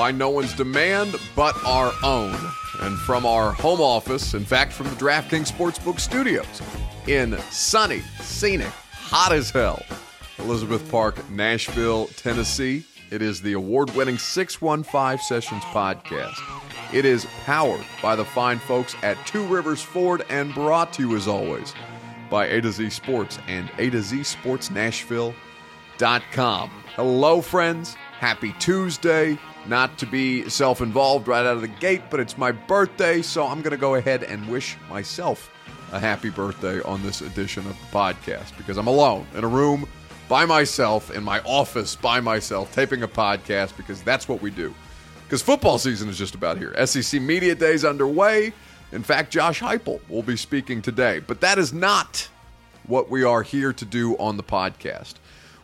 By no one's demand but our own. And from our home office, in fact, from the DraftKings Sportsbook studios in sunny, scenic, hot as hell, Elizabeth Park, Nashville, Tennessee. It is the award winning 615 Sessions podcast. It is powered by the fine folks at Two Rivers Ford and brought to you, as always, by A to Z Sports and A to Z Sports Nashville.com. Hello, friends. Happy Tuesday. Not to be self involved right out of the gate, but it's my birthday, so I'm going to go ahead and wish myself a happy birthday on this edition of the podcast because I'm alone in a room by myself, in my office by myself, taping a podcast because that's what we do. Because football season is just about here. SEC Media Days underway. In fact, Josh Heupel will be speaking today, but that is not what we are here to do on the podcast.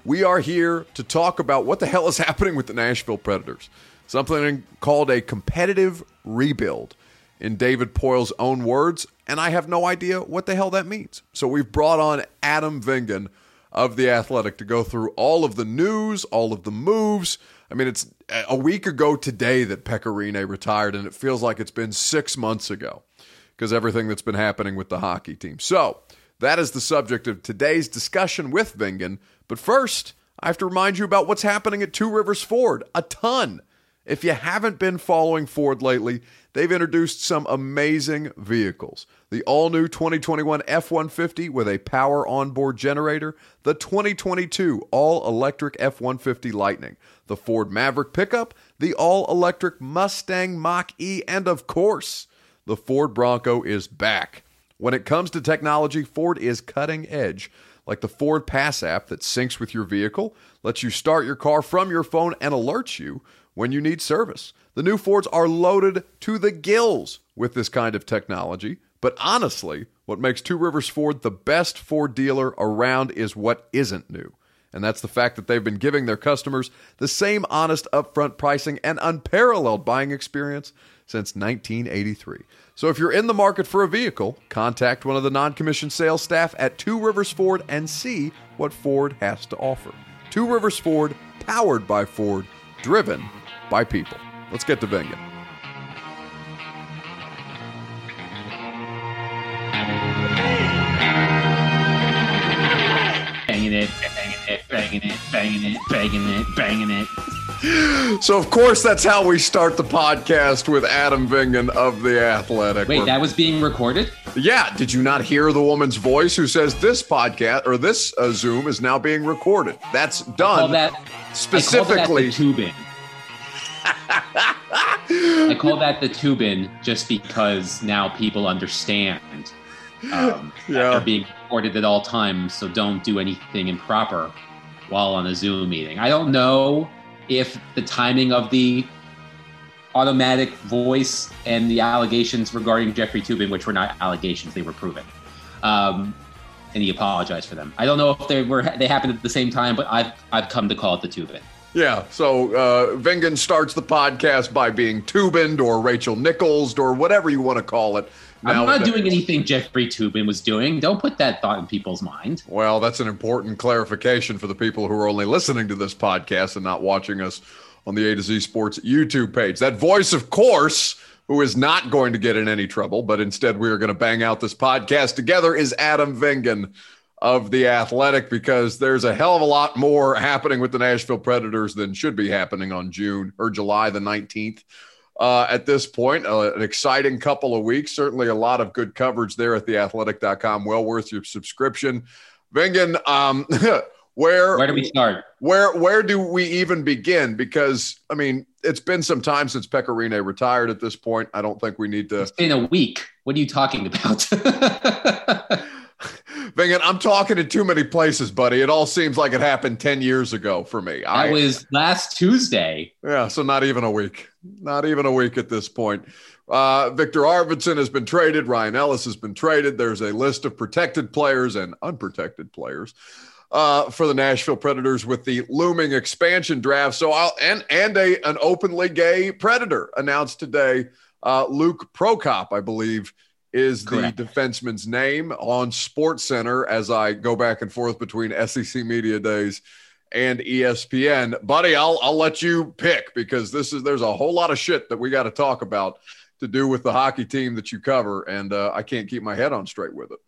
We are here to talk about what the hell is happening with the Nashville Predators. Something called a competitive rebuild, in David Poile's own words, and I have no idea what the hell that means. So we've brought on Adam Vingan of The Athletic to go through all of the news, all of the moves. I mean, it's a week ago today that Pekka Rinne retired, and it feels like it's been six months ago because everything that's been happening with the hockey team. So that is the subject of today's discussion with Vingan. But first, I have to remind you about what's happening at Two Rivers Ford. A ton. If you haven't been following Ford lately, they've introduced some amazing vehicles. The all new 2021 F 150 with a power onboard generator, the 2022 all electric F 150 Lightning, the Ford Maverick pickup, the all electric Mustang Mach E, and of course, the Ford Bronco is back. When it comes to technology, Ford is cutting edge, like the Ford Pass app that syncs with your vehicle, lets you start your car from your phone, and alerts you when you need service. The new Fords are loaded to the gills with this kind of technology. But honestly, what makes Two Rivers Ford the best Ford dealer around is what isn't new. And that's the fact that they've been giving their customers the same honest upfront pricing and unparalleled buying experience since 1983. So if you're in the market for a vehicle, contact one of the non commissioned sales staff at Two Rivers Ford and see what Ford has to offer. Two Rivers Ford, powered by Ford, driven by people. Let's get to Vingan. Banging it, banging it, banging it, banging it. So, of course, that's how we start the podcast with Adam Vingan of The Athletic. Wait, We're- that was being recorded? Yeah, did you not hear the woman's voice who says this podcast or this uh, Zoom is now being recorded? That's done that specifically. I call that the Toobin. I call that the Toobin just because now people understand um, Yeah. they're being recorded at all times, so don't do anything improper while on a Zoom meeting. I don't know if the timing of the automatic voice and the allegations regarding Jeffrey Toobin, which were not allegations, they were proven. Um, and he apologized for them. I don't know if they were they happened at the same time, but I've I've come to call it the Toobin. yeah, so uh, Vingan starts the podcast by being Toobined or Rachel Nichols or whatever you want to call it. I'm not doing anything Jeffrey Toobin was doing. Don't put that thought in people's mind. Well, that's an important clarification for the people who are only listening to this podcast and not watching us on the A to Z Sports YouTube page. That voice, of course, who is not going to get in any trouble, but instead we are going to bang out this podcast together, is Adam Vingan of The Athletic because there's a hell of a lot more happening with the Nashville Predators than should be happening on June or July the 19th. Uh, at this point. Uh, an exciting couple of weeks. Certainly a lot of good coverage there at theathletic.com. Well worth your subscription. Vingan, um, where where do we start? Where where do we even begin? Because I mean, it's been some time since Pekka Rinne retired. At this point, I don't think we need to. It's been a week. What are you talking about? Vingan, I'm talking in too many places, buddy. It all seems like it happened 10 years ago for me. I was last Tuesday. Yeah, so not even a week. Not even a week at this point. Uh, Viktor Arvidsson has been traded. Ryan Ellis has been traded. There's a list of protected players and unprotected players uh, for the Nashville Predators with the looming expansion draft. So I'll and and a an openly gay Predator announced today. Uh, Luke Prokop, I believe, is Correct. the defenseman's name on Sports Center as I go back and forth between SEC Media Days and ESPN. Buddy, I'll I'll let you pick because this is there's a whole lot of shit that we got to talk about to do with the hockey team that you cover, and uh, I can't keep my head on straight with it.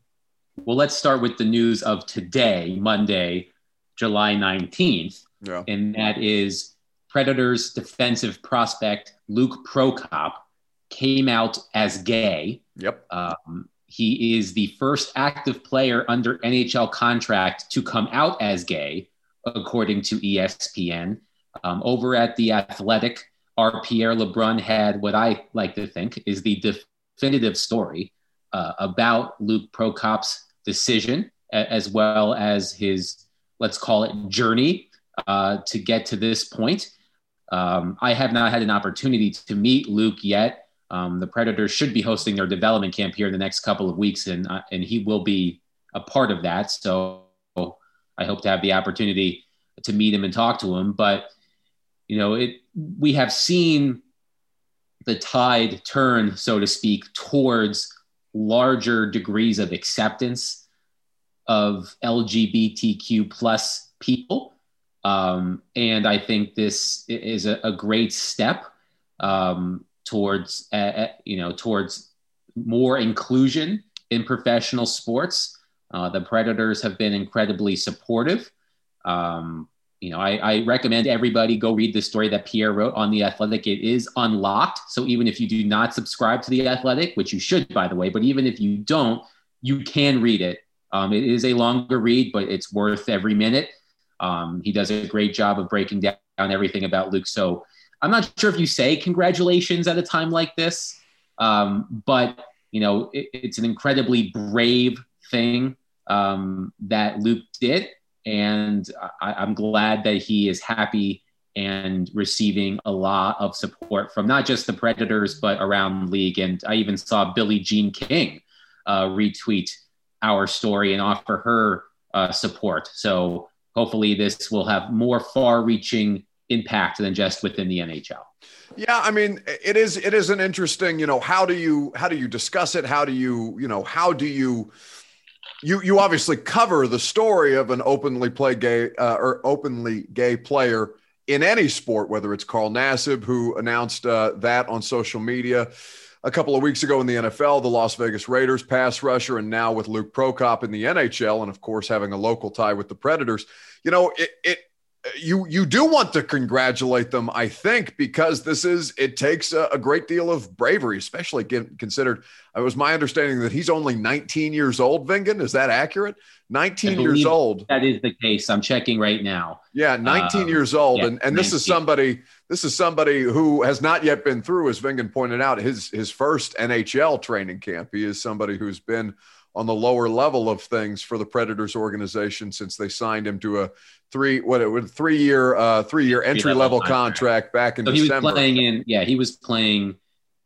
Well, let's start with the news of today, Monday, July 19th. Yeah. And that is Predators defensive prospect Luke Prokop came out as gay. Yep. Um, he is the first active player under NHL contract to come out as gay, according to ESPN. Um, over at The Athletic, our Pierre LeBrun had what I like to think is the definitive story uh, about Luke Prokop's decision, as well as his, let's call it, journey uh, to get to this point. Um, I have not had an opportunity to meet Luke yet. Um, the Predators should be hosting their development camp here in the next couple of weeks, and uh, and he will be a part of that. So I hope to have the opportunity to meet him and talk to him. But you know, it we have seen the tide turn, so to speak, towards larger degrees of acceptance of LGBTQ plus people. Um, and I think this is a, a great step um, towards, uh, you know, towards more inclusion in professional sports. Uh, the Predators have been incredibly supportive. Um, you know, I, I, recommend everybody go read the story that Pierre wrote on The Athletic. It is unlocked. So even if you do not subscribe to The Athletic, which you should, by the way, but even if you don't, you can read it. Um, it is a longer read, but it's worth every minute. Um, he does a great job of breaking down everything about Luke. So I'm not sure if you say congratulations at a time like this, um, but you know, it, it's an incredibly brave thing um, that Luke did and I, am glad that he is happy and receiving a lot of support from not just the Predators, but around the league. And I even saw Billie Jean King uh, retweet our story and offer her uh, support. So hopefully, this will have more far reaching impact than just within the NHL. Yeah, I mean, it is it is an interesting, you know, how do you how do you discuss it? How do you, you know, how do you you you obviously cover the story of an openly play gay uh, or openly gay player in any sport, whether it's Carl Nassib who announced uh, that on social media a couple of weeks ago in the NFL, the Las Vegas Raiders pass rusher, and now with Luke Prokop in the NHL, and of course having a local tie with the Predators. You know, it, it you you do want to congratulate them, I think, because this is it takes a, a great deal of bravery, especially given considered. It was my understanding that he's only 19 years old. Vingan, is that accurate? 19 years old. That is the case. I'm checking right now. Yeah, 19 um, years old, yeah, and and 19. this is somebody. This is somebody who has not yet been through, as Vingan pointed out, his his first NHL training camp. He is somebody who's been on the lower level of things for the Predators organization since they signed him to a three what it would three year uh three year entry level contract. back in so December. He was playing in yeah, he was playing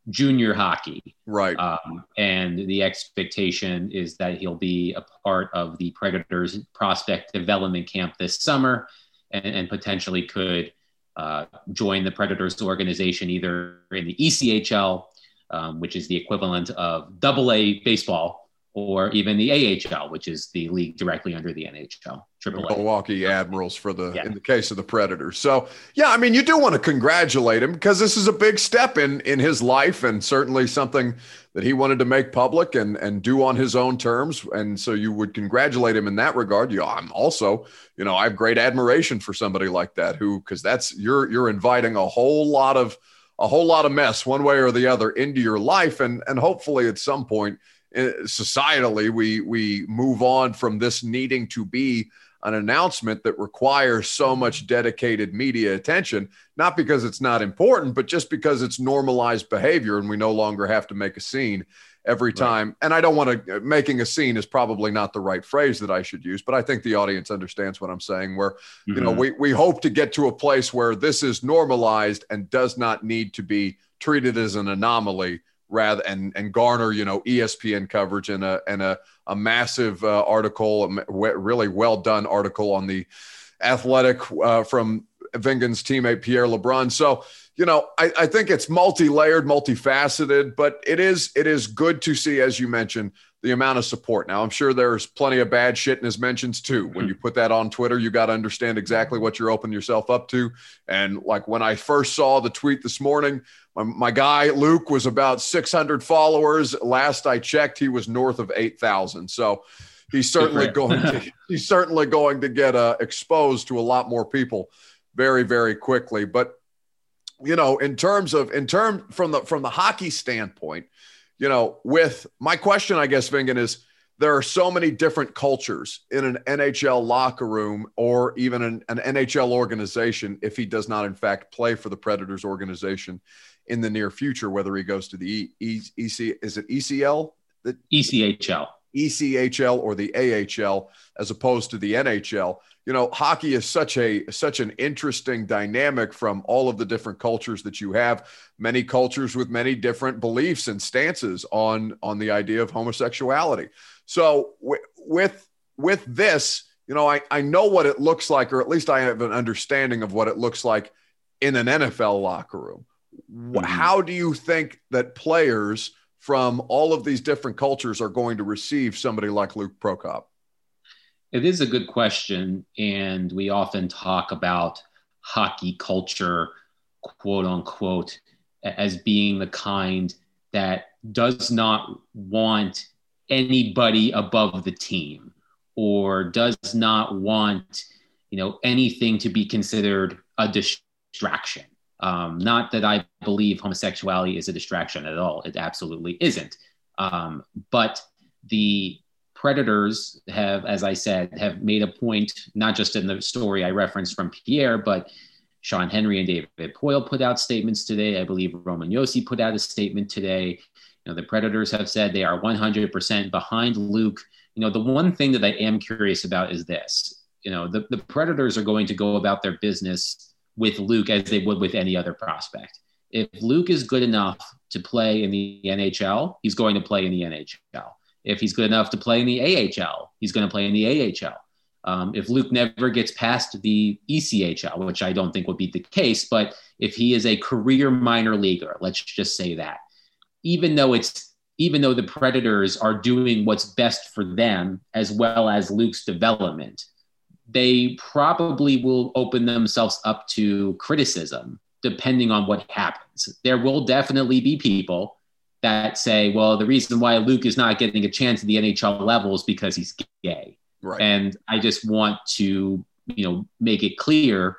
junior hockey. Right. Um, and the expectation is that he'll be a part of the Predators prospect development camp this summer and, and potentially could uh, join the Predators organization either in the ECHL, um, which is the equivalent of double A baseball or even the AHL, which is the league directly under the NHL. Triple Milwaukee Admirals for the yeah. in the case of the Predators. So yeah, I mean, you do want to congratulate him because this is a big step in in his life and certainly something that he wanted to make public and and do on his own terms. And so you would congratulate him in that regard. You, I'm also, you know, I have great admiration for somebody like that who because that's you're you're inviting a whole lot of a whole lot of mess one way or the other into your life. And, and hopefully at some point societally, we, we move on from this needing to be an announcement that requires so much dedicated media attention, not because it's not important, but just because it's normalized behavior and we no longer have to make a scene every time. Right. And I don't want to, making a scene is probably not the right phrase that I should use, but I think the audience understands what I'm saying. Where, mm-hmm. you know, mm-hmm. we, we hope to get to a place where this is normalized and does not need to be treated as an anomaly rather and and garner you know ESPN coverage and a and a a massive uh, article, a really well done article on the Athletic uh, from Vingan's teammate Pierre LeBrun. So you know, I, I think it's multi-layered, multifaceted, but it is it is good to see, as you mentioned, the amount of support. Now, I'm sure there's plenty of bad shit in his mentions too. When you put that on Twitter, you got to understand exactly what you're opening yourself up to. And like when I first saw the tweet this morning, my, my guy Luke was about 600 followers. Last I checked, he was north of 8,000. So he's certainly going to he's certainly going to get uh, exposed to a lot more people very very quickly. But you know, in terms of in term from the from the hockey standpoint you know, with my question, I guess, Vingan, is there are so many different cultures in an NHL locker room or even an, an, NHL organization if he does not, in fact, play for the Predators organization in the near future, whether he goes to the e, e, EC, is it ECL? The, ECHL. ECHL or the AHL as opposed to the NHL. You know, hockey is such a such an interesting dynamic from all of the different cultures that you have. Many cultures with many different beliefs and stances on on the idea of homosexuality. So w- with with this, you know, I I know what it looks like, or at least I have an understanding of what it looks like in an NFL locker room. Mm-hmm. How do you think that players from all of these different cultures are going to receive somebody like Luke Prokop? It is a good question. And we often talk about hockey culture, quote unquote, as being the kind that does not want anybody above the team or does not want you know anything to be considered a distraction um, not that I believe homosexuality is a distraction at all. It absolutely isn't. Um, but the predators have, as I said, have made a point, not just in the story I referenced from Pierre, but Sean Henry and David Poile put out statements today. I believe Roman Josi put out a statement today. You know, the Predators have said they are 100% behind Luke. You know, the one thing that I am curious about is this. You know, the, the Predators are going to go about their business with Luke as they would with any other prospect. If Luke is good enough to play in the NHL, he's going to play in the NHL. If he's good enough to play in the AHL, he's going to play in the AHL. Um, if Luke never gets past the ECHL, which I don't think would be the case, but if he is a career minor leaguer, let's just say that, even though it's even though the Predators are doing what's best for them as well as Luke's development, they probably will open themselves up to criticism depending on what happens. There will definitely be people that say, well, the reason why Luke is not getting a chance at the NHL level is because he's gay. Right. And I just want to, you know, make it clear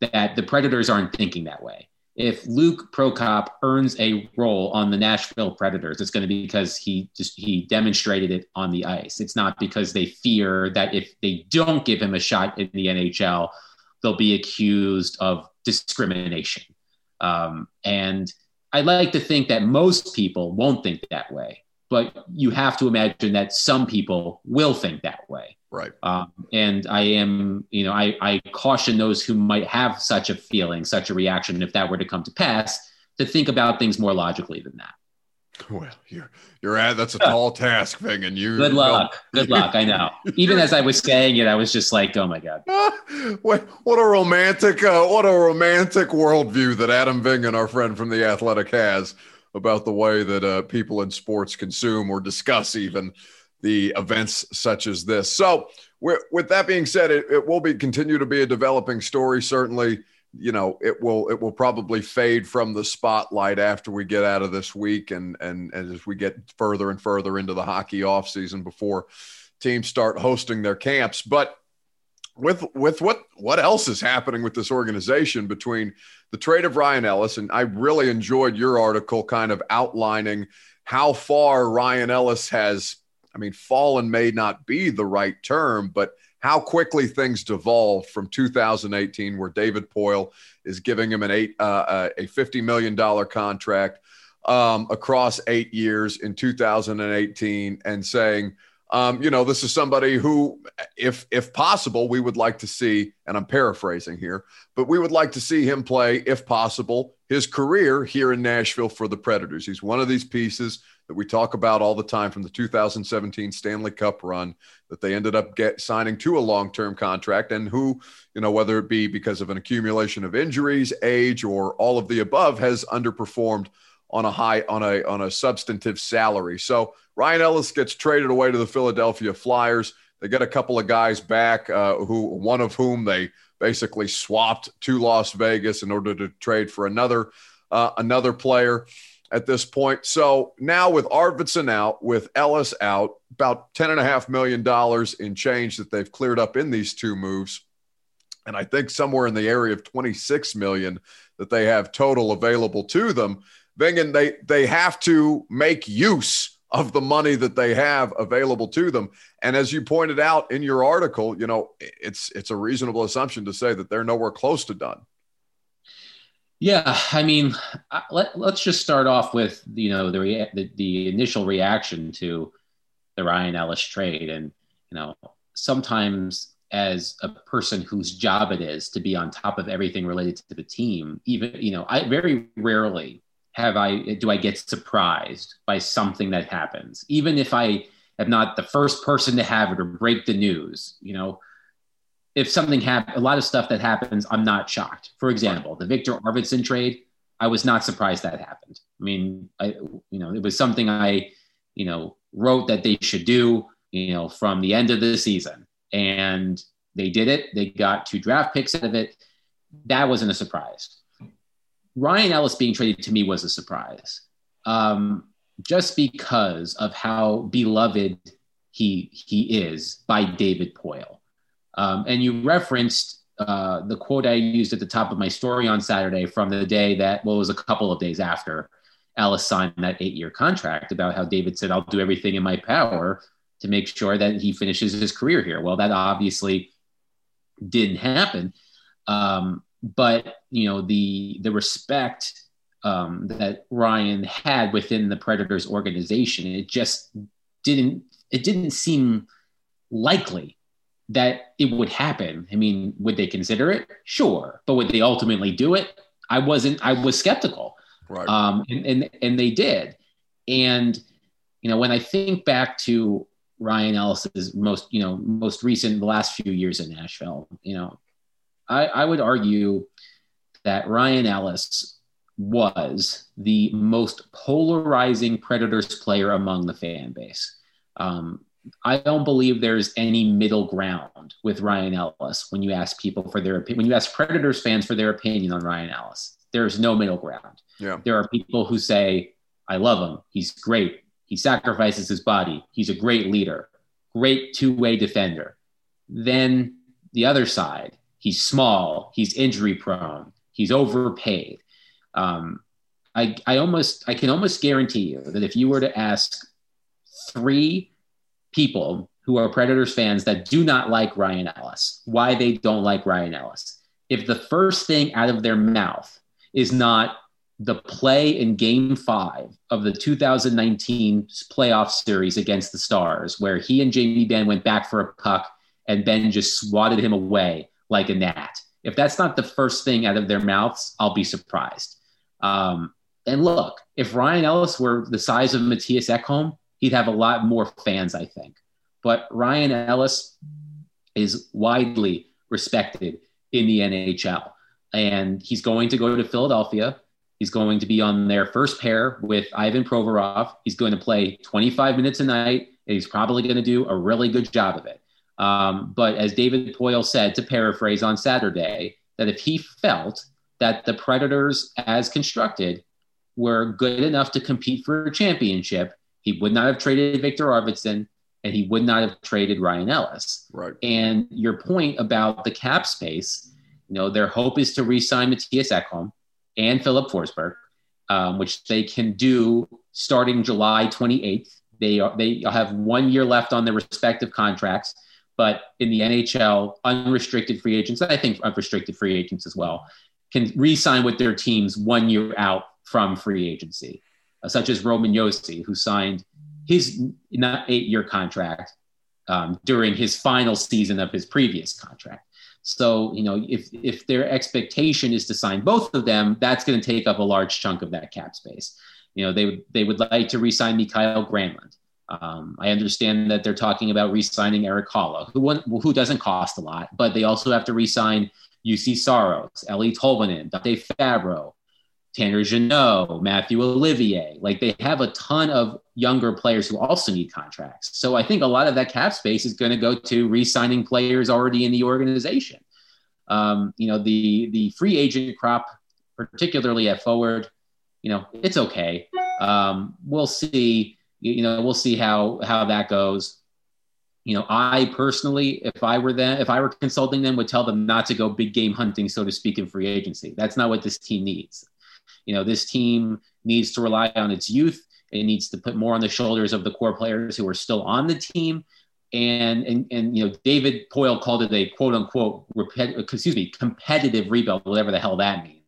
that the Predators aren't thinking that way if Luke Prokop earns a role on the Nashville Predators, it's going to be because he just he demonstrated it on the ice. It's not because they fear that if they don't give him a shot in the NHL, they'll be accused of discrimination. Um, and I like to think that most people won't think that way, but you have to imagine that some people will think that way. Right. Um, and I am, you know, I, I caution those who might have such a feeling, such a reaction, if that were to come to pass, to think about things more logically than that. Well, you're you're at that's a tall task thing, and you. Good luck. You know, Good luck. I know. Even as I was saying it, I was just like, "Oh my god!" what what a romantic uh, what a romantic worldview that Adam Vingan, our friend from the Athletic, has about the way that uh, people in sports consume or discuss even the events such as this. So, with that being said, it, it will be continue to be a developing story. Certainly, you know, it will it will probably fade from the spotlight after we get out of this week, and and, and as we get further and further into the hockey off season before teams start hosting their camps. But with with what what else is happening with this organization between the trade of Ryan Ellis and I really enjoyed your article kind of outlining how far Ryan Ellis has I mean fallen may not be the right term but how quickly things devolved from 2018 where David Poile is giving him an eight uh, uh a 50 million dollar contract um, across 8 years in 2018 and saying um, you know, this is somebody who, if if possible, we would like to see, and I'm paraphrasing here, but we would like to see him play, if possible, his career here in Nashville for the Predators. He's one of these pieces that we talk about all the time from the 2017 Stanley Cup run that they ended up get signing to a long-term contract, and who, you know, whether it be because of an accumulation of injuries, age, or all of the above, has underperformed on a high on a on a substantive salary. So Ryan Ellis gets traded away to the Philadelphia Flyers. They get a couple of guys back, uh, who one of whom they basically swapped to Las Vegas in order to trade for another uh, another player at this point. So now with Arvidsson out, with Ellis out, about ten and a half million dollars in change that they've cleared up in these two moves, and I think somewhere in the area of twenty six million that they have total available to them. Vingan, they they have to make use of the money that they have available to them. And as you pointed out in your article, you know, it's it's a reasonable assumption to say that they're nowhere close to done. Yeah, I mean, let, let's just start off with you know the, rea- the the initial reaction to the Ryan Ellis trade, and you know sometimes as a person whose job it is to be on top of everything related to the team, even you know I very rarely have I do I get surprised by something that happens, even if I am not the first person to have it or break the news. You know, if something happens, a lot of stuff that happens, I'm not shocked. For example, the Viktor Arvidsson trade, I was not surprised that happened. I mean, I you know it was something I you know wrote that they should do. You know, from the end of the season, and they did it. They got two draft picks out of it. That wasn't a surprise Ryan Ellis being traded to me was a surprise, um, just because of how beloved he he is by David Poile. Um, and you referenced uh, the quote I used at the top of my story on Saturday from the day that well, it was a couple of days after Ellis signed that eight-year contract about how David said, "I'll do everything in my power to make sure that he finishes his career here." Well, that obviously didn't happen. Um, but you know the the respect um, that Ryan had within the Predators organization, it just didn't it didn't seem likely that it would happen. I mean, would they consider it? Sure, but would they ultimately do it? I wasn't. I was skeptical. Right. Um, and, and and they did. And you know, when I think back to Ryan Ellis's most you know most recent the last few years in Nashville, you know, I, I would argue that Ryan Ellis was the most polarizing Predators player among the fan base. Um, I don't believe there's any middle ground with Ryan Ellis when you ask people for their opinion. When you ask Predators fans for their opinion on Ryan Ellis, there's no middle ground. Yeah. There are people who say, I love him. He's great. He sacrifices his body. He's a great leader, great two way defender. Then the other side, He's small. He's injury prone. He's overpaid. Um, I, I almost, I can almost guarantee you that if you were to ask three people who are Predators fans that do not like Ryan Ellis, why they don't like Ryan Ellis, if the first thing out of their mouth is not the play in game five of the 2019 playoff series against the Stars, where he and Jamie Benn went back for a puck and Benn just swatted him away like a gnat. If that's not the first thing out of their mouths, I'll be surprised. Um, and look, if Ryan Ellis were the size of Mattias Ekholm, he'd have a lot more fans, I think. But Ryan Ellis is widely respected in the NHL. And he's going to go to Philadelphia. He's going to be on their first pair with Ivan Provorov. He's going to play 25 minutes a night, and he's probably going to do a really good job of it. Um, but as David Poile said, to paraphrase on Saturday, that if he felt that the Predators, as constructed, were good enough to compete for a championship, he would not have traded Viktor Arvidsson. and he would not have traded Ryan Ellis. Right. And your point about the cap space, you know, their hope is to re-sign Mattias Ekholm and Filip Forsberg, um, which they can do starting July 28th. They are, they have one year left on their respective contracts, but in the NHL, unrestricted free agents, I think unrestricted free agents as well, can re-sign with their teams one year out from free agency, such as Roman Josi, who signed his not eight-year contract um, during his final season of his previous contract. So, you know, if if their expectation is to sign both of them, that's going to take up a large chunk of that cap space. You know, they would they would like to re-sign Mikael Granlund. Um, I understand that they're talking about re-signing Erik Haula, who who doesn't cost a lot, but they also have to re-sign Juuse Saros, Eeli Tolvanen, Dante Fabbro, Tanner Jeannot, Mathieu Olivier. Like they have a ton of younger players who also need contracts. So I think a lot of that cap space is going to go to re-signing players already in the organization. Um, you know, the the free agent crop, particularly at forward, you know, it's okay. Um, we'll see. You know, we'll see how how that goes. You know, I personally, if I were them, if I were consulting them, would tell them not to go big game hunting, so to speak, in free agency. That's not what this team needs. You know, this team needs to rely on its youth. It needs to put more on the shoulders of the core players who are still on the team. And, and, and you know, David Poile called it a quote unquote, repet- excuse me, competitive rebuild, whatever the hell that means.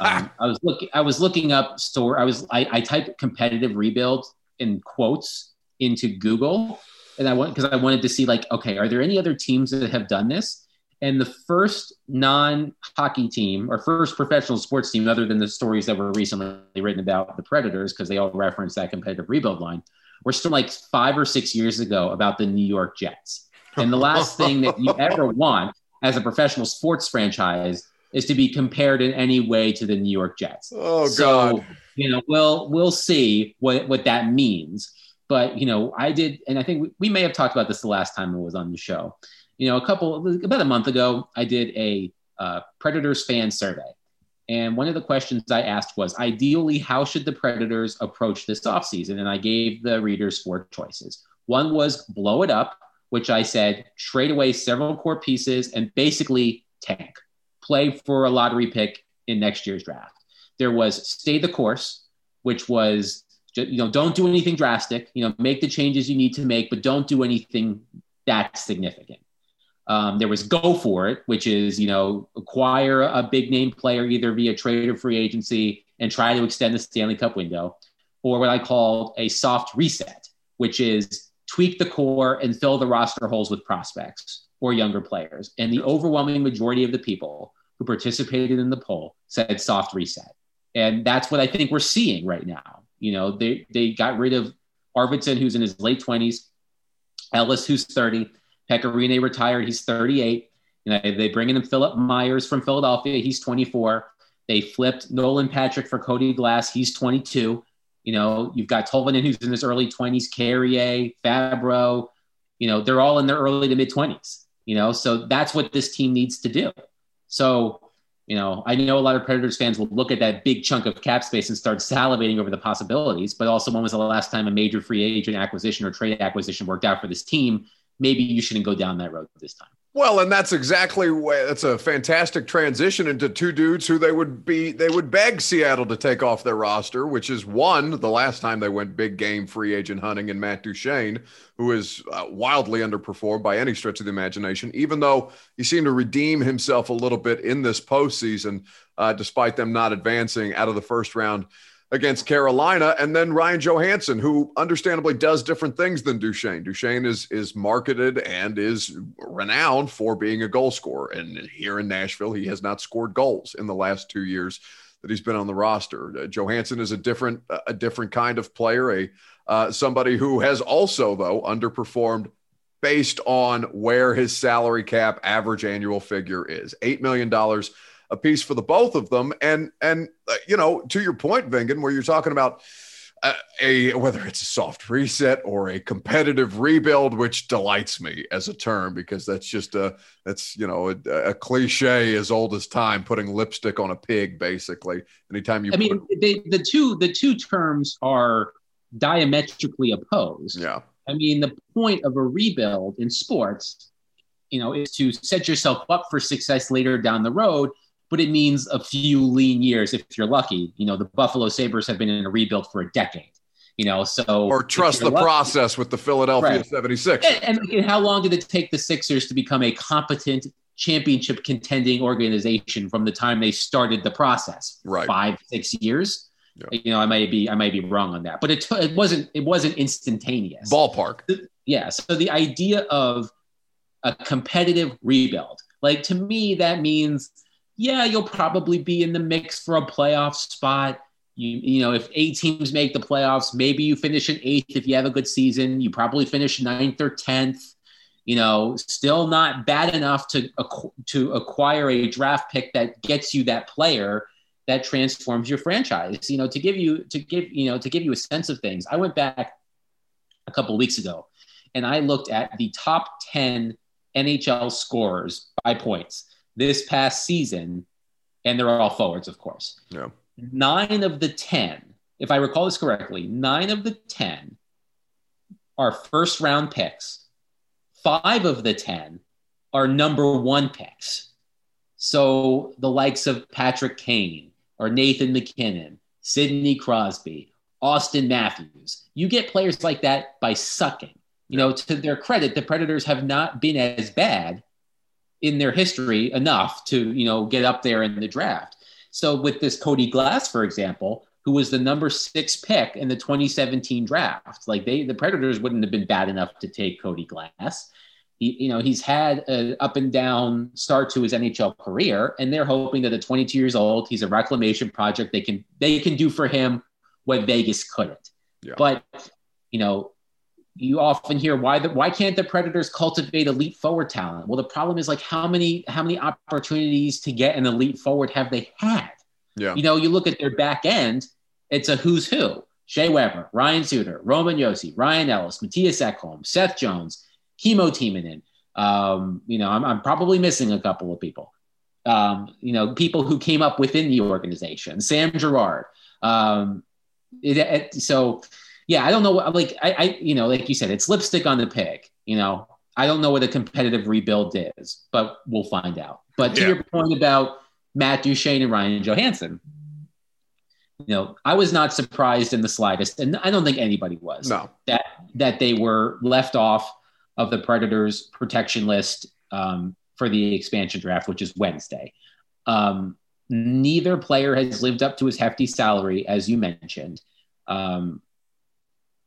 Um, I was looking, I was looking up store. I was, I, I typed competitive rebuild in quotes into Google and I went because I wanted to see like, okay, are there any other teams that have done this? And the first non hockey team or first professional sports team, other than the stories that were recently written about the Predators, because they all reference that competitive rebuild line, were still like five or six years ago about the New York Jets. And the last thing that you ever want as a professional sports franchise is to be compared in any way to the New York Jets. Oh so, God. You know, we'll we'll see what what that means. But you know, I did, and I think we, we may have talked about this the last time I was on the show you know, a couple about a month ago, I did a uh, Predators fan survey. And one of the questions I asked was ideally, how should the Predators approach this offseason? And I gave the readers four choices. One was blow it up, which I said trade away several core pieces and basically tank, play for a lottery pick in next year's draft. There was stay the course, which was you know don't do anything drastic. You know, make the changes you need to make, but don't do anything that significant. Um, there was go for it, which is you know acquire a big name player either via trade or free agency and try to extend the Stanley Cup window, or what I call a soft reset, which is tweak the core and fill the roster holes with prospects or younger players. And the overwhelming majority of the people who participated in the poll said soft reset, and that's what I think we're seeing right now. You know, they they got rid of Arvidsson, who's in his late twenties, Ellis, who's thirty Pekka Rinne retired. He's 38. You know, they bring in Philip Myers from Philadelphia. He's 24. They flipped Nolan Patrick for Cody Glass. He's 22. You know, you've got Tolvanen who's in his early 20s, Carrier, Fabbro. You know, they're all in their early to mid 20s. You know, so that's what this team needs to do. So, you know, I know a lot of Predators fans will look at that big chunk of cap space and start salivating over the possibilities. But also, when was the last time a major free agent acquisition or trade acquisition worked out for this team? Maybe you shouldn't go down that road this time. Well, and that's exactly that's a fantastic transition into two dudes who they would be they would beg Seattle to take off their roster, which is one the last time they went big game free agent hunting in Matt Duchene, who is uh, wildly underperformed by any stretch of the imagination, even though he seemed to redeem himself a little bit in this postseason, uh, despite them not advancing out of the first round against Carolina, and then Ryan Johansen, who understandably does different things than Duchene. Duchene is is marketed and is renowned for being a goal scorer, and here in Nashville, he has not scored goals in the last two years that he's been on the roster. Uh, Johansen is a different a different kind of player, a uh, somebody who has also though underperformed based on where his salary cap average annual figure is, eight million dollars a piece for the both of them. And and uh, you know, to your point, Vingan, where you're talking about a, a, whether it's a soft reset or a competitive rebuild, which delights me as a term because that's just a that's you know a, a cliche as old as time, putting lipstick on a pig, basically. Anytime you, I mean, they, the two the two terms are diametrically opposed. Yeah. I mean, the point of a rebuild in sports, you know, is to set yourself up for success later down the road. But it means a few lean years if you're lucky. You know, the Buffalo Sabres have been in a rebuild for a decade. You know, so or trust the lucky, process with the Philadelphia right. 76. And, and how long did it take the Sixers to become a competent championship contending organization from the time they started the process? Right. Five, six years. Yeah. You know, I might be I might be wrong on that, but it it wasn't it wasn't instantaneous. Ballpark. Yeah. So the idea of a competitive rebuild, like to me, that means yeah, you'll probably be in the mix for a playoff spot. You you know, if eight teams make the playoffs, maybe you finish in eighth if you have a good season. You probably finish ninth or tenth. You know, still not bad enough to to acquire a draft pick that gets you that player that transforms your franchise. You know, to give you to give you know to give you a sense of things. I went back a couple weeks ago, and I looked at the top ten NHL scorers by points this past season, and they're all forwards, of course. Yeah. Nine of the ten, if I recall this correctly, nine of the ten are first round picks. Five of the ten are number one picks. So the likes of Patrick Kane, or Nathan MacKinnon, Sidney Crosby, Auston Matthews. You get players like that by sucking. You know, to their credit, the Predators have not been as bad in their history enough to, you know, get up there in the draft. So with this Cody Glass, for example, who was the number six pick in the 2017 draft, like they, the Predators wouldn't have been bad enough to take Cody Glass he, you know, he's had an up and down start to his NHL career, and they're hoping that at 22 years old, he's a reclamation project. They can they can do for him what Vegas couldn't. Yeah. But you know, you often hear why the, why can't the Predators cultivate elite forward talent? Well, the problem is like how many how many opportunities to get an elite forward have they had? Yeah. You know, you look at their back end, it's a who's who. Shea Weber, Ryan Suter, Roman Josi, Ryan Ellis, Mattias Ekholm, Seth Jones, Kimmo Timonen. Um, you know, I'm, I'm, probably missing a couple of people. Um, you know, people who came up within the organization, Sam Girard. Um, it, it, so, yeah, I don't know. Like, I, I, you know, like you said, it's lipstick on the pig. You know, I don't know what a competitive rebuild is, but we'll find out. But to yeah. your point about Matt Duchene and Ryan Johansen, you know, I was not surprised in the slightest, and I don't think anybody was. No. That that they were left off of the Predators protection list um, for the expansion draft, which is Wednesday. Um, neither player has lived up to his hefty salary, as you mentioned. Um,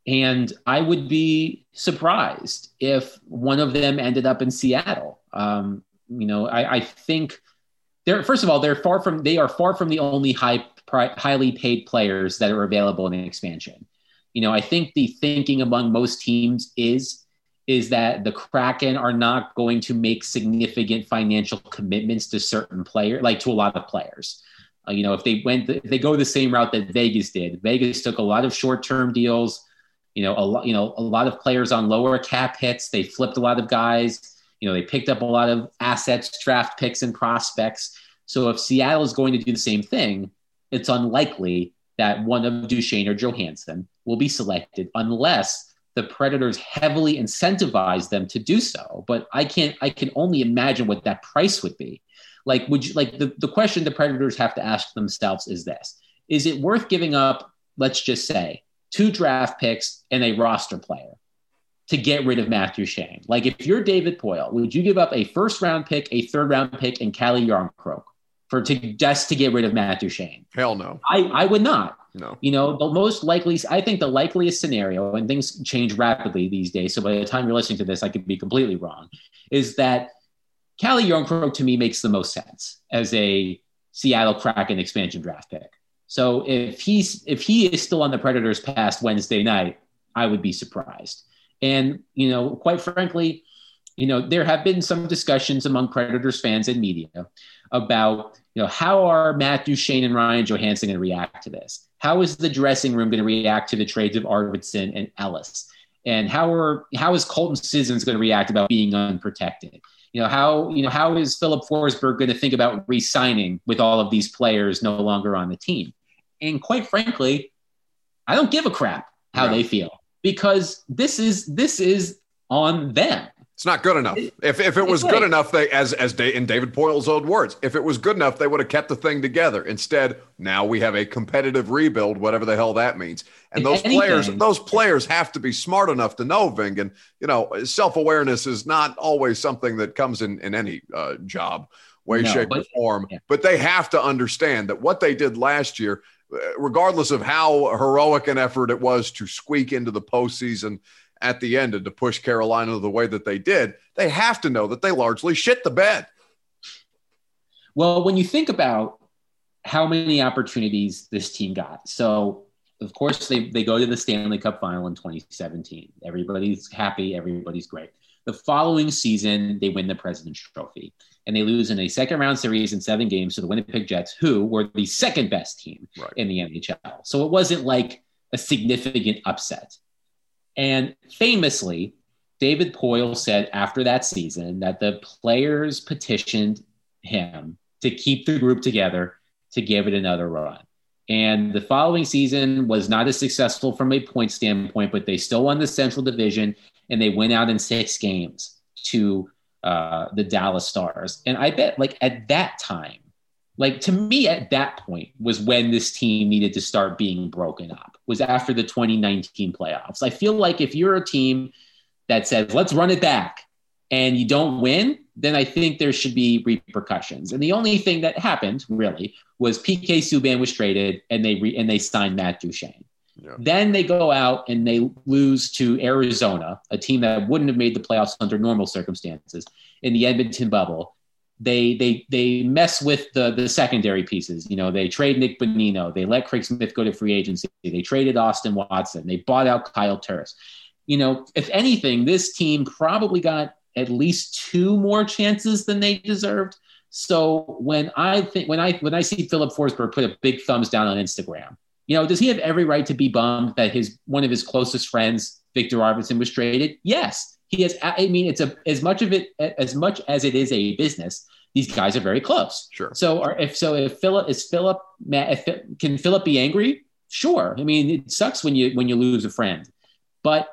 and I would be surprised if one of them ended up in Seattle. Um, you know, I, I, think they're first of all they're far from they are far from the only high highly paid players that are available in expansion. You know, I think the thinking among most teams is is that the Kraken are not going to make significant financial commitments to certain players, like to a lot of players. Uh, you know, if they went, if they go the same route that Vegas did, Vegas took a lot of short-term deals. You know, a lot, you know, a lot of players on lower cap hits. They flipped a lot of guys. You know, they picked up a lot of assets, draft picks, and prospects. So if Seattle is going to do the same thing, it's unlikely that one of Duchene or Johansen will be selected unless the predators heavily incentivize them to do so but i can't i can only imagine what that price would be like would you like the, the question the predators have to ask themselves is this is it worth giving up let's just say two draft picks and a roster player to get rid of Matt Duchene. Like if you're David Poile, would you give up a first round pick, a third round pick, and Calle Jarnkrok for to just to get rid of Matt Duchene? Hell no. I, I would not. No. You know, the most likely, I think the likeliest scenario, and things change rapidly these days. So by the time you're listening to this, I could be completely wrong, is that Calle Jarnkrok to me makes the most sense as a Seattle Kraken expansion draft pick. So if he's if he is still on the Predators past Wednesday night, I would be surprised. And you know, quite frankly, you know, there have been some discussions among Predators fans and media about you know how are Matt Duchene and Ryan Johansen going to react to this? How is the dressing room going to react to the trades of Arvidsson and Ellis? And how are how is Colton Sissons going to react about being unprotected? You know how you know how is Filip Forsberg going to think about re-signing with all of these players no longer on the team? And quite frankly, I don't give a crap how they feel because this is this is on them. It's not good enough. If, if it was good enough, they as as in David Poile's old words, if it was good enough, they would have kept the thing together. Instead, now we have a competitive rebuild, whatever the hell that means. And if those anything, players, those players have to be smart enough to know, Vingan. You know, self awareness is not always something that comes in in any uh, job, way, no, shape, but, or form. Yeah. But they have to understand that what they did last year, regardless of how heroic an effort it was to squeak into the postseason at the end and to push Carolina the way that they did, they have to know that they largely shit the bed. Well, when you think about how many opportunities this team got, so of course they, they go to the Stanley Cup final in 2017. Everybody's happy, everybody's great. The following season, they win the President's Trophy and they lose in a second round series in seven games to the Winnipeg Jets, who were the second best team right. in the NHL. So it wasn't like a significant upset. And famously, David Poile said after that season that the players petitioned him to keep the group together to give it another run. And the following season was not as successful from a point standpoint, but they still won the Central Division and they went out in six games to uh, the Dallas Stars. And I bet, like, at that time, like to me at that point was when this team needed to start being broken up was after the 2019 playoffs i feel like if you're a team that says let's run it back and you don't win then i think there should be repercussions and the only thing that happened really was pk subban was traded and they re- and they signed matt duchene yeah. Then they go out and they lose to Arizona, a team that wouldn't have made the playoffs under normal circumstances in the Edmonton bubble they they they mess with the the secondary pieces. You know, they trade Nick Bonino, they let Craig Smith go to free agency, they traded Austin Watson, they bought out Kyle Turris. You know, if anything, this team probably got at least two more chances than they deserved. So when I think when I when I see Filip Forsberg put a big thumbs down on Instagram, you know, does he have every right to be bummed that his one of his closest friends, Viktor Arvidsson, was traded? Yes. He has i mean it's a as much of it as much as it is a business these guys are very close. Sure. So are, if so if filip is filip if, can filip be angry? Sure. I mean it sucks when you when you lose a friend. But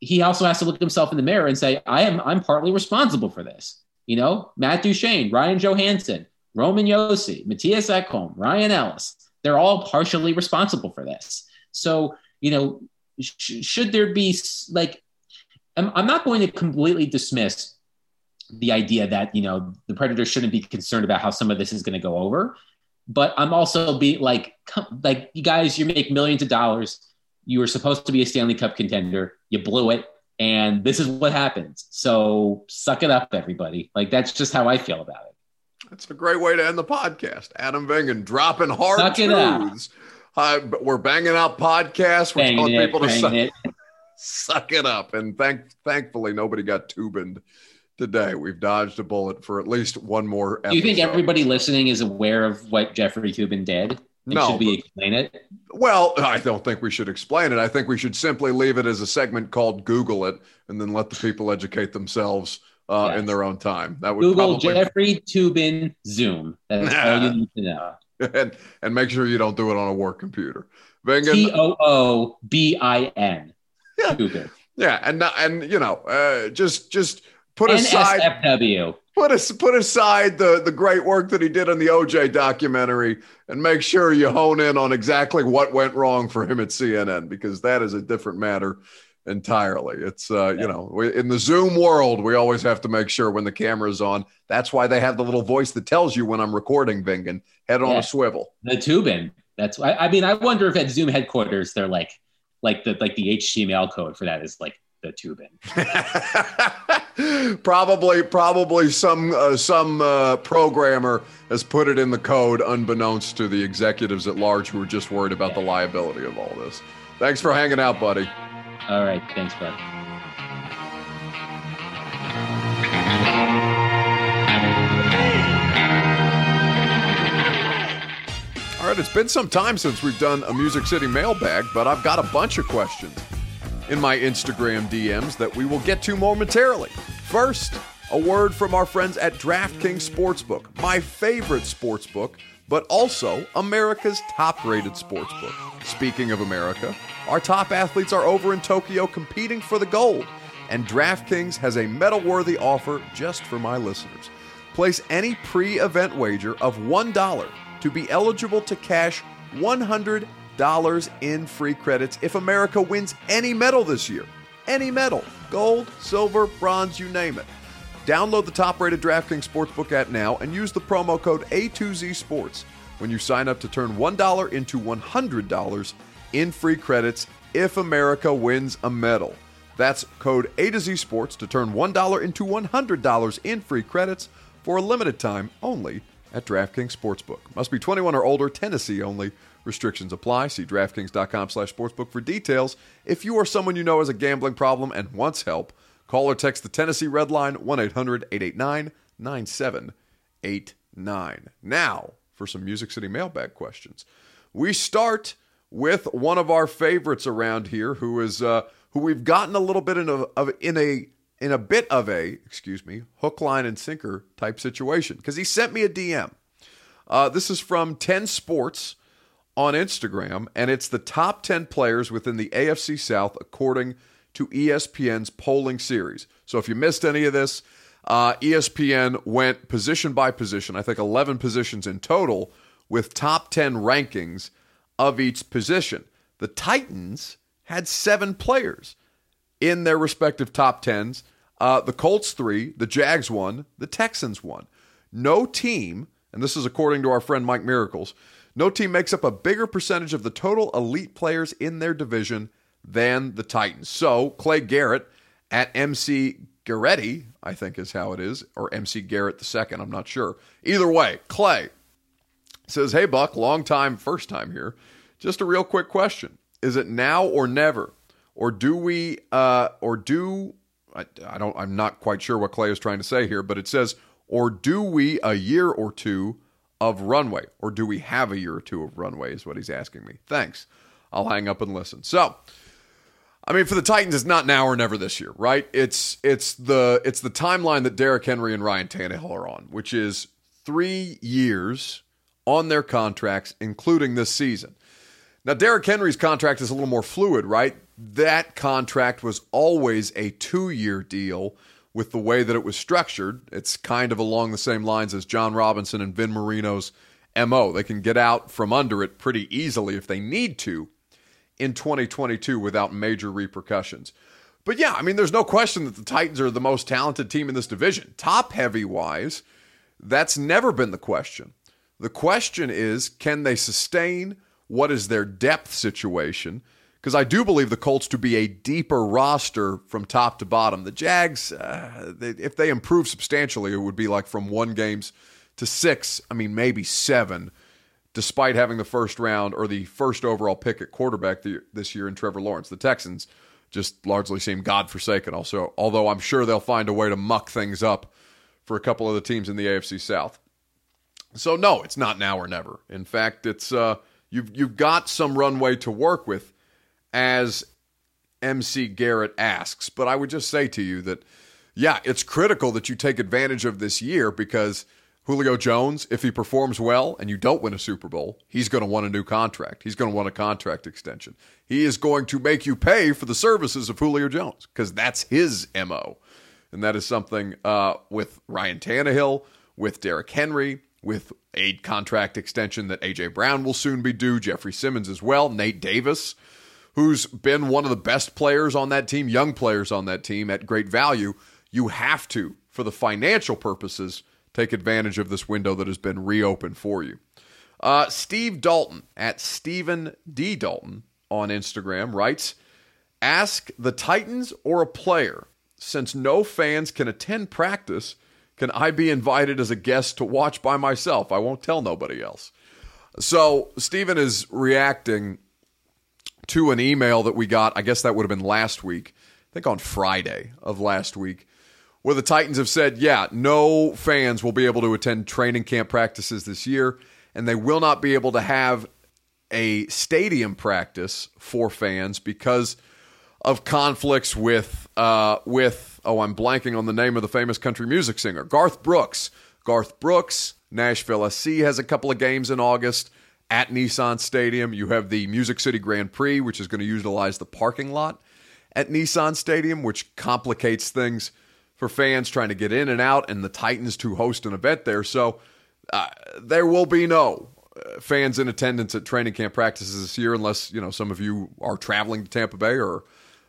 he also has to look himself in the mirror and say i am i'm partly responsible for this. You know matt duchene ryan johansen roman Josi, Mattias ekholm ryan ellis they're all partially responsible for this. So you know sh- should there be like I'm, I'm not going to completely dismiss the idea that you know the Predators shouldn't be concerned about how some of this is going to go over but i'm also be like like you guys you make millions of dollars you were supposed to be a stanley cup contender you blew it and this is what happens so suck it up everybody like that's just how i feel about it that's a great way to end the podcast adam vingan dropping hard suck truths uh, we're banging out podcasts we're banging telling people to suck, it. suck it up. And thank thankfully nobody got toobined today. We've dodged a bullet for at least one more. Episode. Do you think everybody listening is aware of what Jeffrey Toobin did? No. Should we explain it? Well, I don't think we should explain it. I think we should simply leave it as a segment called Google It and then let the people educate themselves uh, yes. in their own time. That would be Google probably... Jeffrey Toobin Zoom. That's all you need to know. and, and make sure you don't do it on a work computer. T O O B I N yeah. Yeah, and and you know, uh, just just put aside NSFW. Put us put aside the the great work that he did on the OJ documentary, and make sure you hone in on exactly what went wrong for him at CNN because that is a different matter entirely. It's uh, yeah. you know, we, in the Zoom world, we always have to make sure when the camera's on. That's why they have the little voice that tells you when I'm recording. Vingan, head on yeah. a swivel. The tubing. That's why. I mean, I wonder if at Zoom headquarters they're like, like the like the HTML code for that is like the tubing. probably, probably some uh, some uh, programmer has put it in the code, unbeknownst to the executives at large who are just worried about yeah. the liability of all this. Thanks for hanging out, buddy. All right, thanks, bud. All right, it's been some time since we've done a Music City mailbag, but I've got a bunch of questions in my Instagram DMs that we will get to momentarily. First, a word from our friends at DraftKings Sportsbook, my favorite sportsbook, but also America's top rated sportsbook. Speaking of America, our top athletes are over in Tokyo competing for the gold, and DraftKings has a medal worthy offer just for my listeners. Place any pre event wager of $1 to be eligible to cash $100 in free credits if America wins any medal this year. Any medal gold, silver, bronze, you name it. Download the top rated DraftKings Sportsbook app now and use the promo code A2Z Sports when you sign up to turn $1 into $100 in free credits if America wins a medal. That's code A to Z Sports to turn $1 into $100 in free credits for a limited time only at DraftKings Sportsbook. Must be 21 or older, Tennessee only. Restrictions apply. See DraftKings.com slash sportsbook for details. If you or someone you know has a gambling problem and wants help, call or text the Tennessee Red Line 1-800-889-9789. Now, for some Music City mailbag questions. We start with one of our favorites around here who is uh, who we've gotten a little bit in a of, in a in a bit of a excuse me hook line and sinker type situation because he sent me a DM. Uh, this is from 10 Sports on Instagram, and it's the top 10 players within the AFC South according to ESPN's polling series. So if you missed any of this, uh, ESPN went position by position, I think 11 positions in total, with top 10 rankings of each position. The Titans had seven players in their respective top 10s. Uh, the Colts, three, the Jags, one, the Texans, one. No team, and this is according to our friend Mike Miracles, no team makes up a bigger percentage of the total elite players in their division than the Titans. So, Clay Garrett at MC Garretti, I think is how it is, or MC Garrett the second, I'm not sure. Either way, Clay says, Hey Buck, long time, first time here. Just a real quick question. Is it now or never? Or do we uh or do I, I don't I'm not quite sure what Clay is trying to say here, but it says, or do we a year or two of runway? Or do we have a year or two of runway is what he's asking me. Thanks. I'll hang up and listen. So I mean, for the Titans, it's not now or never this year, right? It's it's the it's the timeline that Derrick Henry and Ryan Tannehill are on, which is three years on their contracts, including this season. Now, Derrick Henry's contract is a little more fluid, right? That contract was always a two-year deal with the way that it was structured. It's kind of along the same lines as Jon Robinson and Vin Marino's MO. They can get out from under it pretty easily if they need to in 2022 without major repercussions. But yeah, I mean, there's no question that the Titans are the most talented team in this division. Top heavy wise, that's never been the question. The question is can they sustain? What is their depth situation? Because I do believe the Colts to be a deeper roster from top to bottom. The Jags, uh, they, if they improve substantially, it would be like from one games to six, I mean, maybe seven despite having the first round or the first overall pick at quarterback the, this year in Trevor Lawrence. The Texans just largely seem godforsaken. Also, although I'm sure they'll find a way to muck things up for a couple of the teams in the AFC South. So no, it's not now or never. In fact, it's uh, you've you've got some runway to work with, as MC Garrett asks. But I would just say to you that, yeah, it's critical that you take advantage of this year because Julio Jones, if he performs well and you don't win a Super Bowl, he's going to want a new contract. He's going to want a contract extension. He is going to make you pay for the services of Julio Jones because that's his MO. And that is something uh, with Ryan Tannehill, with Derrick Henry, with a contract extension that A.J. Brown will soon be due, Jeffrey Simmons as well, Nate Davis, who's been one of the best players on that team, young players on that team at great value. You have to, for the financial purposes, take advantage of this window that has been reopened for you. Uh, Steve Dalton at Stephen D. Dalton on Instagram writes Ask the Titans or a player, since no fans can attend practice, can I be invited as a guest to watch by myself? I won't tell nobody else. So, Stephen is reacting to an email that we got, I guess that would have been last week, I think on Friday of last week, where the Titans have said, yeah, no fans will be able to attend training camp practices this year, and they will not be able to have a stadium practice for fans because of conflicts with uh, with oh I'm blanking on the name of the famous country music singer Garth Brooks. Garth Brooks, Nashville SC has a couple of games in August, at Nissan Stadium. You have the Music City Grand Prix, which is going to utilize the parking lot at Nissan Stadium, which complicates things for fans trying to get in and out, and the Titans to host an event there. So uh, there will be no uh, fans in attendance at training camp practices this year, unless you know some of you are traveling to Tampa Bay or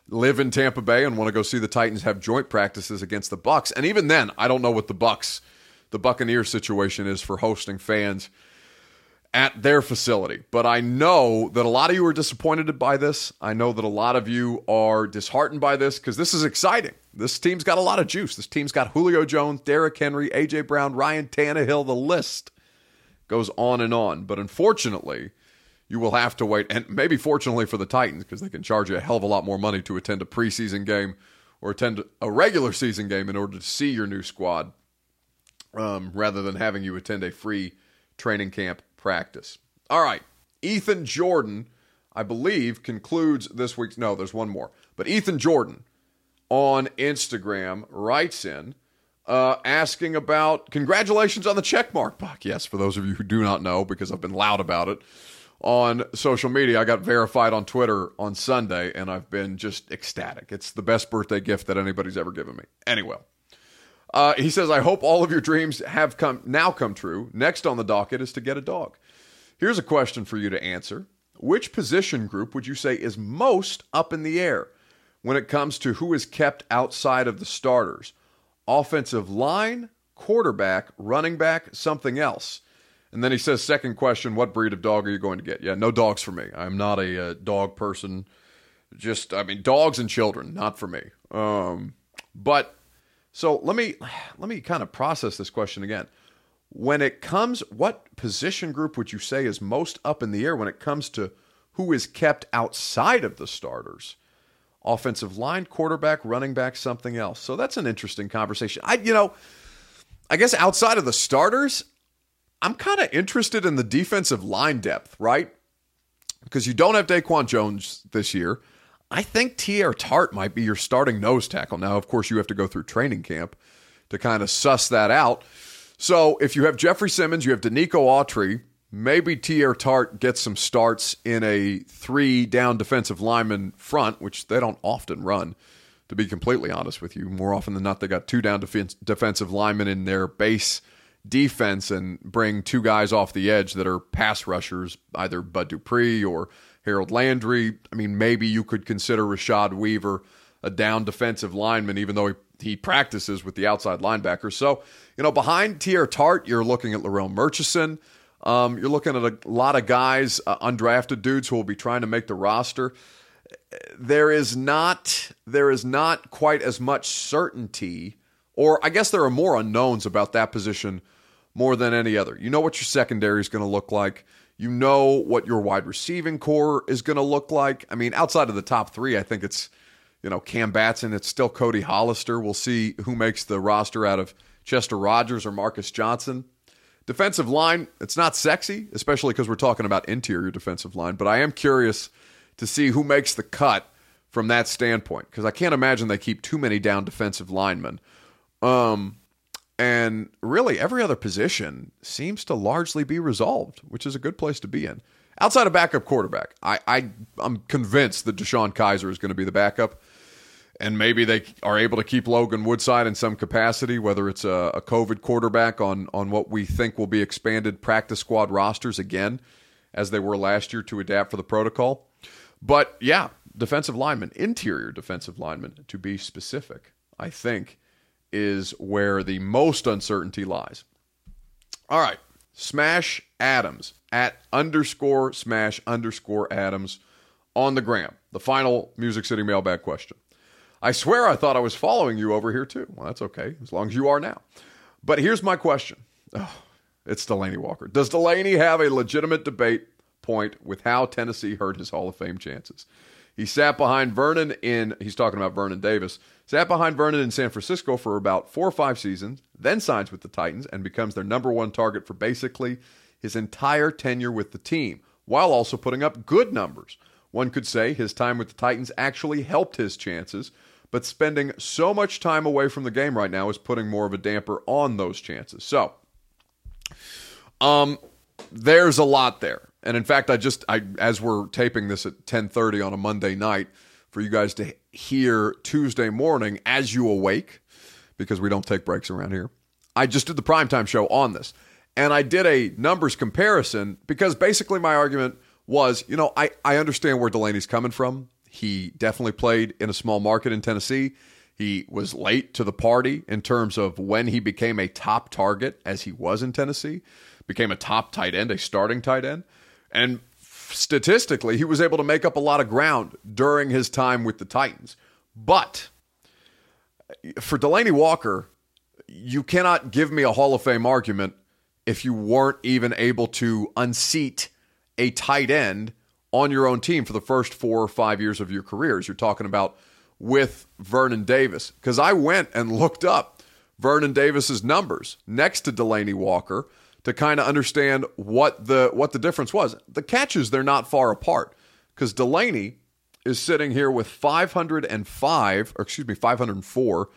live in Tampa Bay and want to go see the Titans have joint practices against the Bucks. And even then, I don't know what the Bucks, the Buccaneer situation is for hosting fans at their facility. But I know that a lot of you are disappointed by this. I know that a lot of you are disheartened by this because this is exciting. This team's got a lot of juice. This team's got Julio Jones, Derrick Henry, AJ Brown, Ryan Tannehill. The list goes on and on. But unfortunately, you will have to wait, and maybe fortunately for the Titans, because they can charge you a hell of a lot more money to attend a preseason game or attend a regular season game in order to see your new squad, um, rather than having you attend a free training camp practice. All right, Ethan Jordan, I believe, concludes this week's. No, there's one more, but Ethan Jordan on Instagram writes in. Uh, asking about congratulations on the checkmark buck. Yes, for those of you who do not know, because I've been loud about it on social media. I got verified on Twitter on Sunday, and I've been just ecstatic. It's the best birthday gift that anybody's ever given me. Anyway, uh, he says, "I hope all of your dreams have come now come true. Next on the docket is to get a dog. Here's a question for you to answer: Which position group would you say is most up in the air when it comes to who is kept outside of the starters? Offensive line, quarterback, running back, something else." And then he says, second question, what breed of dog are you going to get? Yeah, no dogs for me. I'm not a, uh, dog person. Just, I mean, dogs and children, not for me. Um, but so let me let me kind of process this question again. When it comes, what position group would you say is most up in the air when it comes to who is kept outside of the starters? Offensive line, quarterback, running back, something else. So that's an interesting conversation. I, you know, I guess outside of the starters, I'm kind of interested in the defensive line depth, right? Because you don't have Daquan Jones this year. I think Teair Tart might be your starting nose tackle. Now, of course, you have to go through training camp to kind of suss that out. So if you have Jeffrey Simmons, you have Denico Autry, maybe Teair Tart gets some starts in a three down defensive lineman front, which they don't often run, to be completely honest with you. More often than not, they got two down defense, defensive linemen in their base defense and bring two guys off the edge that are pass rushers, either Bud Dupree or Harold Landry. I mean, maybe you could consider Rashad Weaver a down defensive lineman, even though he, he practices with the outside linebackers. So, you know, behind Teair Tart, you're looking at Larrell Murchison. Um, you're looking at a lot of guys, uh, undrafted dudes who will be trying to make the roster. There is not there is not quite as much certainty or I guess there are more unknowns about that position more than any other. You know what your secondary is going to look like. You know what your wide receiving core is going to look like. I mean, outside of the top three, I think it's, you know, Cam Batson. It's still Cody Hollister. We'll see who makes the roster out of Chester Rogers or Marcus Johnson. Defensive line, it's not sexy, especially because we're talking about interior defensive line, but I am curious to see who makes the cut from that standpoint because I can't imagine they keep too many down defensive linemen. Um, and really, every other position seems to largely be resolved, which is a good place to be in. Outside of backup quarterback, I, I I'm convinced that DeShone Kizer is going to be the backup, and maybe they are able to keep Logan Woodside in some capacity, whether it's a, a COVID quarterback on on what we think will be expanded practice squad rosters again, as they were last year to adapt for the protocol. But yeah, defensive lineman, interior defensive lineman, to be specific, I think is where the most uncertainty lies. All right. Smash Adams at underscore smash underscore Adams on the gram. The final Music City mailbag question. I swear I thought I was following you over here too. Well, that's okay, as long as you are now. But here's my question. Oh, it's Delanie Walker. Does Delanie have a legitimate debate point with how Tennessee hurt his Hall of Fame chances? He sat behind Vernon in, he's talking about Vernon Davis, sat behind Vernon in San Francisco for about four or five seasons, then signs with the Titans and becomes their number one target for basically his entire tenure with the team, while also putting up good numbers. One could say his time with the Titans actually helped his chances, but spending so much time away from the game right now is putting more of a damper on those chances. So, um, there's a lot there. And in fact, I just I as we're taping this at 10:30 on a Monday night for you guys to hear Tuesday morning as you awake because we don't take breaks around here. I just did the primetime show on this. And I did a numbers comparison because basically my argument was, you know, I, I understand where Delanie's coming from. He definitely played in a small market in Tennessee. He was late to the party in terms of when he became a top target, as he was in Tennessee, became a top tight end, a starting tight end. And statistically, he was able to make up a lot of ground during his time with the Titans. But for Delanie Walker, you cannot give me a Hall of Fame argument if you weren't even able to unseat a tight end on your own team for the first four or five years of your career, as You're talking about with Vernon Davis. Because I went and looked up Vernon Davis's numbers next to Delanie Walker to kind of understand what the what the difference was. The catches they're not far apart because Delanie is sitting here with 505, or excuse me, 504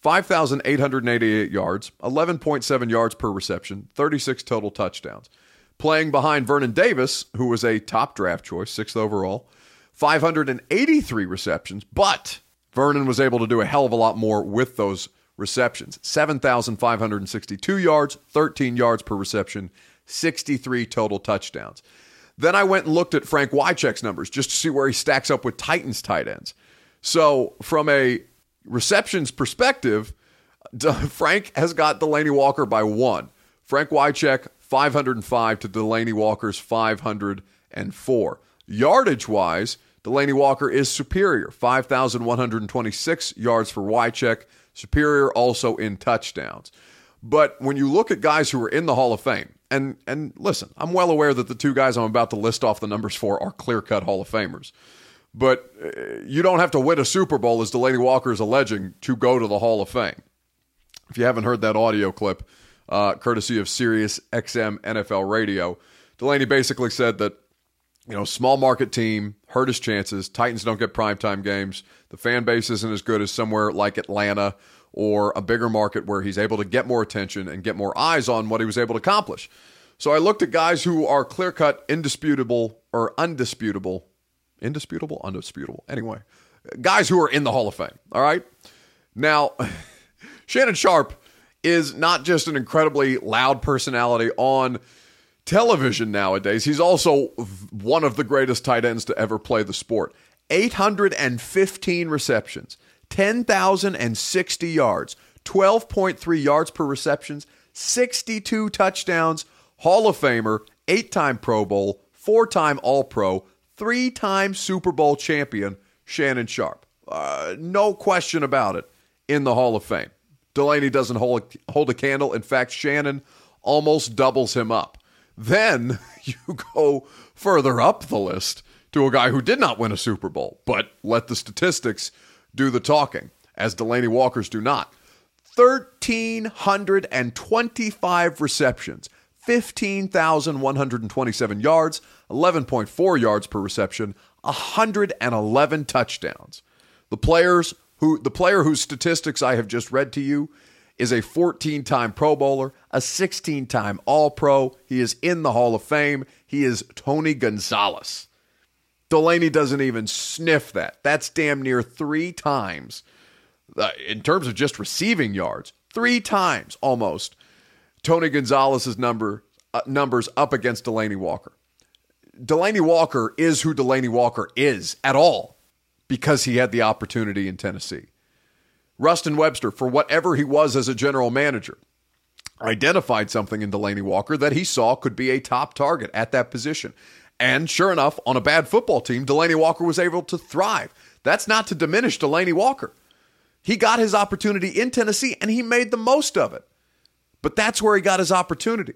5,888 yards, 11.7 yards per reception, 36 total touchdowns. Playing behind Vernon Davis, who was a top draft choice, sixth overall, 583 receptions, but Vernon was able to do a hell of a lot more with those receptions 7,562 yards, 13 yards per reception, 63 total touchdowns. Then I went and looked at Frank Wycheck's numbers just to see where he stacks up with Titans tight ends. So, from a receptions perspective, Frank has got Delanie Walker by one. Frank Wycheck, 505 to Delanie Walker's 504. Yardage wise, Delanie Walker is superior, 5,126 yards for Wycheck, superior also in touchdowns. But when you look at guys who are in the Hall of Fame, and and listen, I'm well aware that the two guys I'm about to list off the numbers for are clear-cut Hall of Famers. But uh, you don't have to win a Super Bowl, as Delanie Walker is alleging, to go to the Hall of Fame. If you haven't heard that audio clip, uh, courtesy of Sirius XM NFL Radio, Delanie basically said that you know, small market team hurt his chances. Titans don't get primetime games. The fan base isn't as good as somewhere like Atlanta or a bigger market where he's able to get more attention and get more eyes on what he was able to accomplish. So I looked at guys who are clear cut, indisputable, or undisputable indisputable, undisputable. Anyway, guys who are in the Hall of Fame. All right. Now, Shannon Sharpe is not just an incredibly loud personality on television nowadays, he's also one of the greatest tight ends to ever play the sport. 815 receptions, 10,060 yards, 12.3 yards per receptions, 62 touchdowns, Hall of Famer, eight time Pro Bowl, four time All Pro, three time Super Bowl champion, Shannon Sharpe. Uh, no question about it in the Hall of Fame. Delanie doesn't hold hold a candle. In fact, Shannon almost doubles him up. Then you go further up the list to a guy who did not win a Super Bowl, but let the statistics do the talking, as Delanie Walker's do not. 1,325 receptions, 15,127 yards, 11.4 yards per reception, 111 touchdowns. The players who the player whose statistics I have just read to you is a 14-time Pro Bowler, a 16-time All-Pro. He is in the Hall of Fame. He is Tony Gonzalez. Delanie doesn't even sniff that. That's damn near three times uh, in terms of just receiving yards. Three times almost Tony Gonzalez's number uh, numbers up against Delanie Walker. Delanie Walker is who Delanie Walker is at all because he had the opportunity in Tennessee. Ruston Webster, for whatever he was as a general manager, identified something in Delanie Walker that he saw could be a top target at that position. And sure enough, on a bad football team, Delanie Walker was able to thrive. That's not to diminish Delanie Walker. He got his opportunity in Tennessee and he made the most of it. But that's where he got his opportunity.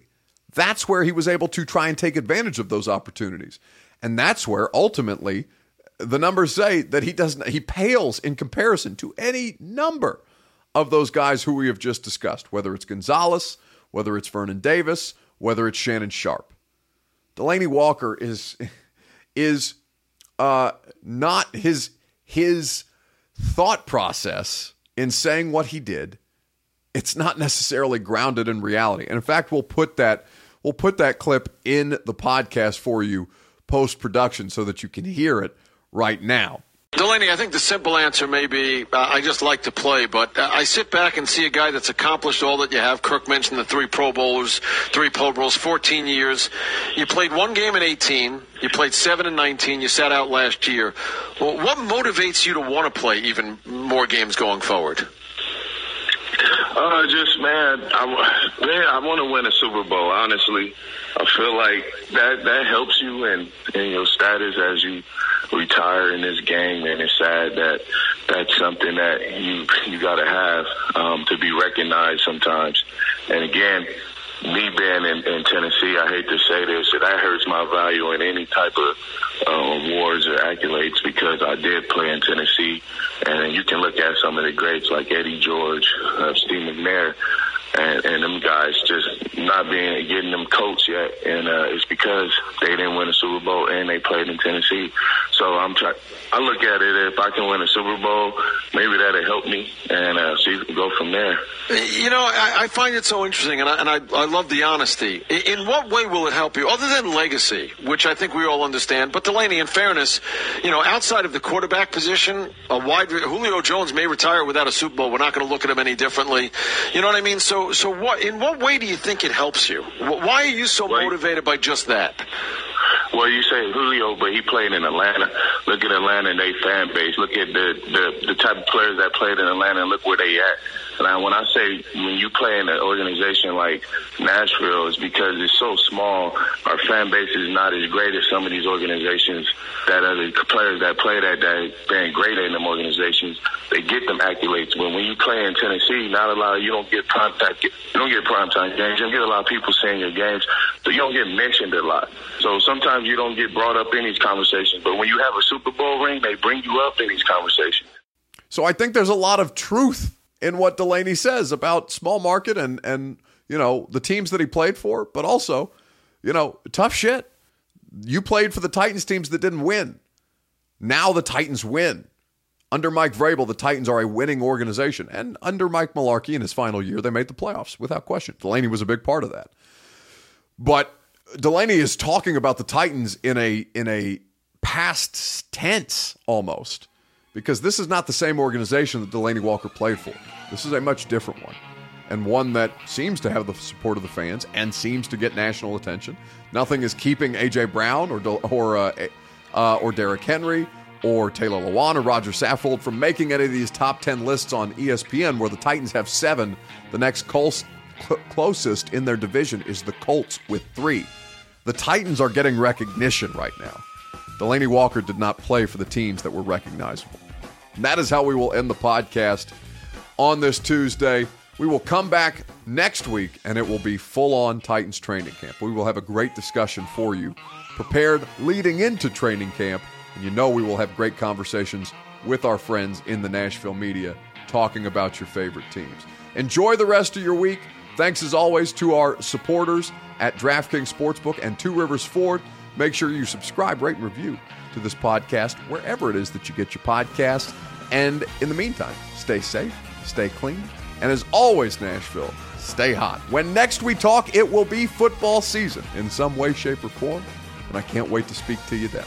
That's where he was able to try and take advantage of those opportunities. And that's where ultimately the numbers say that he doesn't he pales in comparison to any number of those guys who we have just discussed, whether it's Gonzalez, whether it's Vernon Davis, whether it's Shannon Sharpe. Delanie Walker is is uh, not his his thought process in saying what he did. It's not necessarily grounded in reality. And in fact, we'll put that we'll put that clip in the podcast for you post production so that you can hear it right now. Delanie, I think the simple answer may be uh, I just like to play, but uh, I sit back and see a guy that's accomplished all that you have. Kirk mentioned the three Pro Bowlers, three Pro Bowls, 14 years. You played one game in 18. You played seven in 19. You sat out last year. Well, what motivates you to want to play even more games going forward? Uh, just man, I, man, I want to win a Super Bowl. Honestly, I feel like that that helps you in in your status as you retire in this game, and it's sad that that's something that you you got to have um, to be recognized sometimes. And again, me being in, in Tennessee, I hate to say this, that hurts my value in any type of uh, awards or accolades because I did play in Tennessee, and you can look at some of the greats like Eddie George, uh, and, them guys just not being getting them coached yet, and uh, it's because they didn't win a Super Bowl and they played in Tennessee. So I'm trying. I look at it if I can win a Super Bowl, maybe that'll help me, and uh, see go from there. You know, I, I find it so interesting, and I, and I, I love the honesty. In what way will it help you, other than legacy, which I think we all understand? But Delanie, in fairness, you know, outside of the quarterback position, a wide Julio Jones may retire without a Super Bowl. We're not going to look at him any differently. You know what I mean? So so, what? In what way do you think it helps you? Why are you so motivated by just that? Well, you say Julio, but he played in Atlanta. Look at Atlanta and their fan base. Look at the, the the type of players that played in Atlanta, and look where they at. Now, when I say when you play in an organization like Nashville, it's because it's so small. Our fan base is not as great as some of these organizations that other players that play that that been great in them organizations. They get them accolades. But when you play in Tennessee, not a lot. Of, you don't get prime time. You don't get prime time games. You don't get a lot of people seeing your games, so you don't get mentioned a lot. So sometimes you don't get brought up in these conversations. But when you have a Super Bowl ring, they bring you up in these conversations. So I think there's a lot of truth in what Delanie says about small market and and you know the teams that he played for, but also, you know, tough shit. You played for the Titans teams that didn't win. Now the Titans win. Under Mike Vrabel, the Titans are a winning organization. And under Mike Mularkey in his final year, they made the playoffs without question. Delanie was a big part of that. But Delanie is talking about the Titans in a in a past tense almost because this is not the same organization that Delanie Walker played for. This is a much different one, and one that seems to have the support of the fans and seems to get national attention. Nothing is keeping AJ Brown or or uh, uh, or Derrick Henry or Taylor Lewan or Rodger Saffold from making any of these top 10 lists on ESPN, where the Titans have seven. The next close, cl- closest in their division is the Colts with three. The Titans are getting recognition right now. Delanie Walker did not play for the teams that were recognizable. And that is how we will end the podcast on this Tuesday. We will come back next week and it will be full on Titans training camp. We will have a great discussion for you, prepared leading into training camp. And you know we will have great conversations with our friends in the Nashville media talking about your favorite teams. Enjoy the rest of your week. Thanks as always to our supporters at DraftKings Sportsbook and Two Rivers Ford. Make sure you subscribe, rate, and review to this podcast wherever it is that you get your podcasts. And in the meantime, stay safe, stay clean, and as always, Nashville, stay hot. When next we talk, it will be football season in some way, shape, or form. And I can't wait to speak to you then.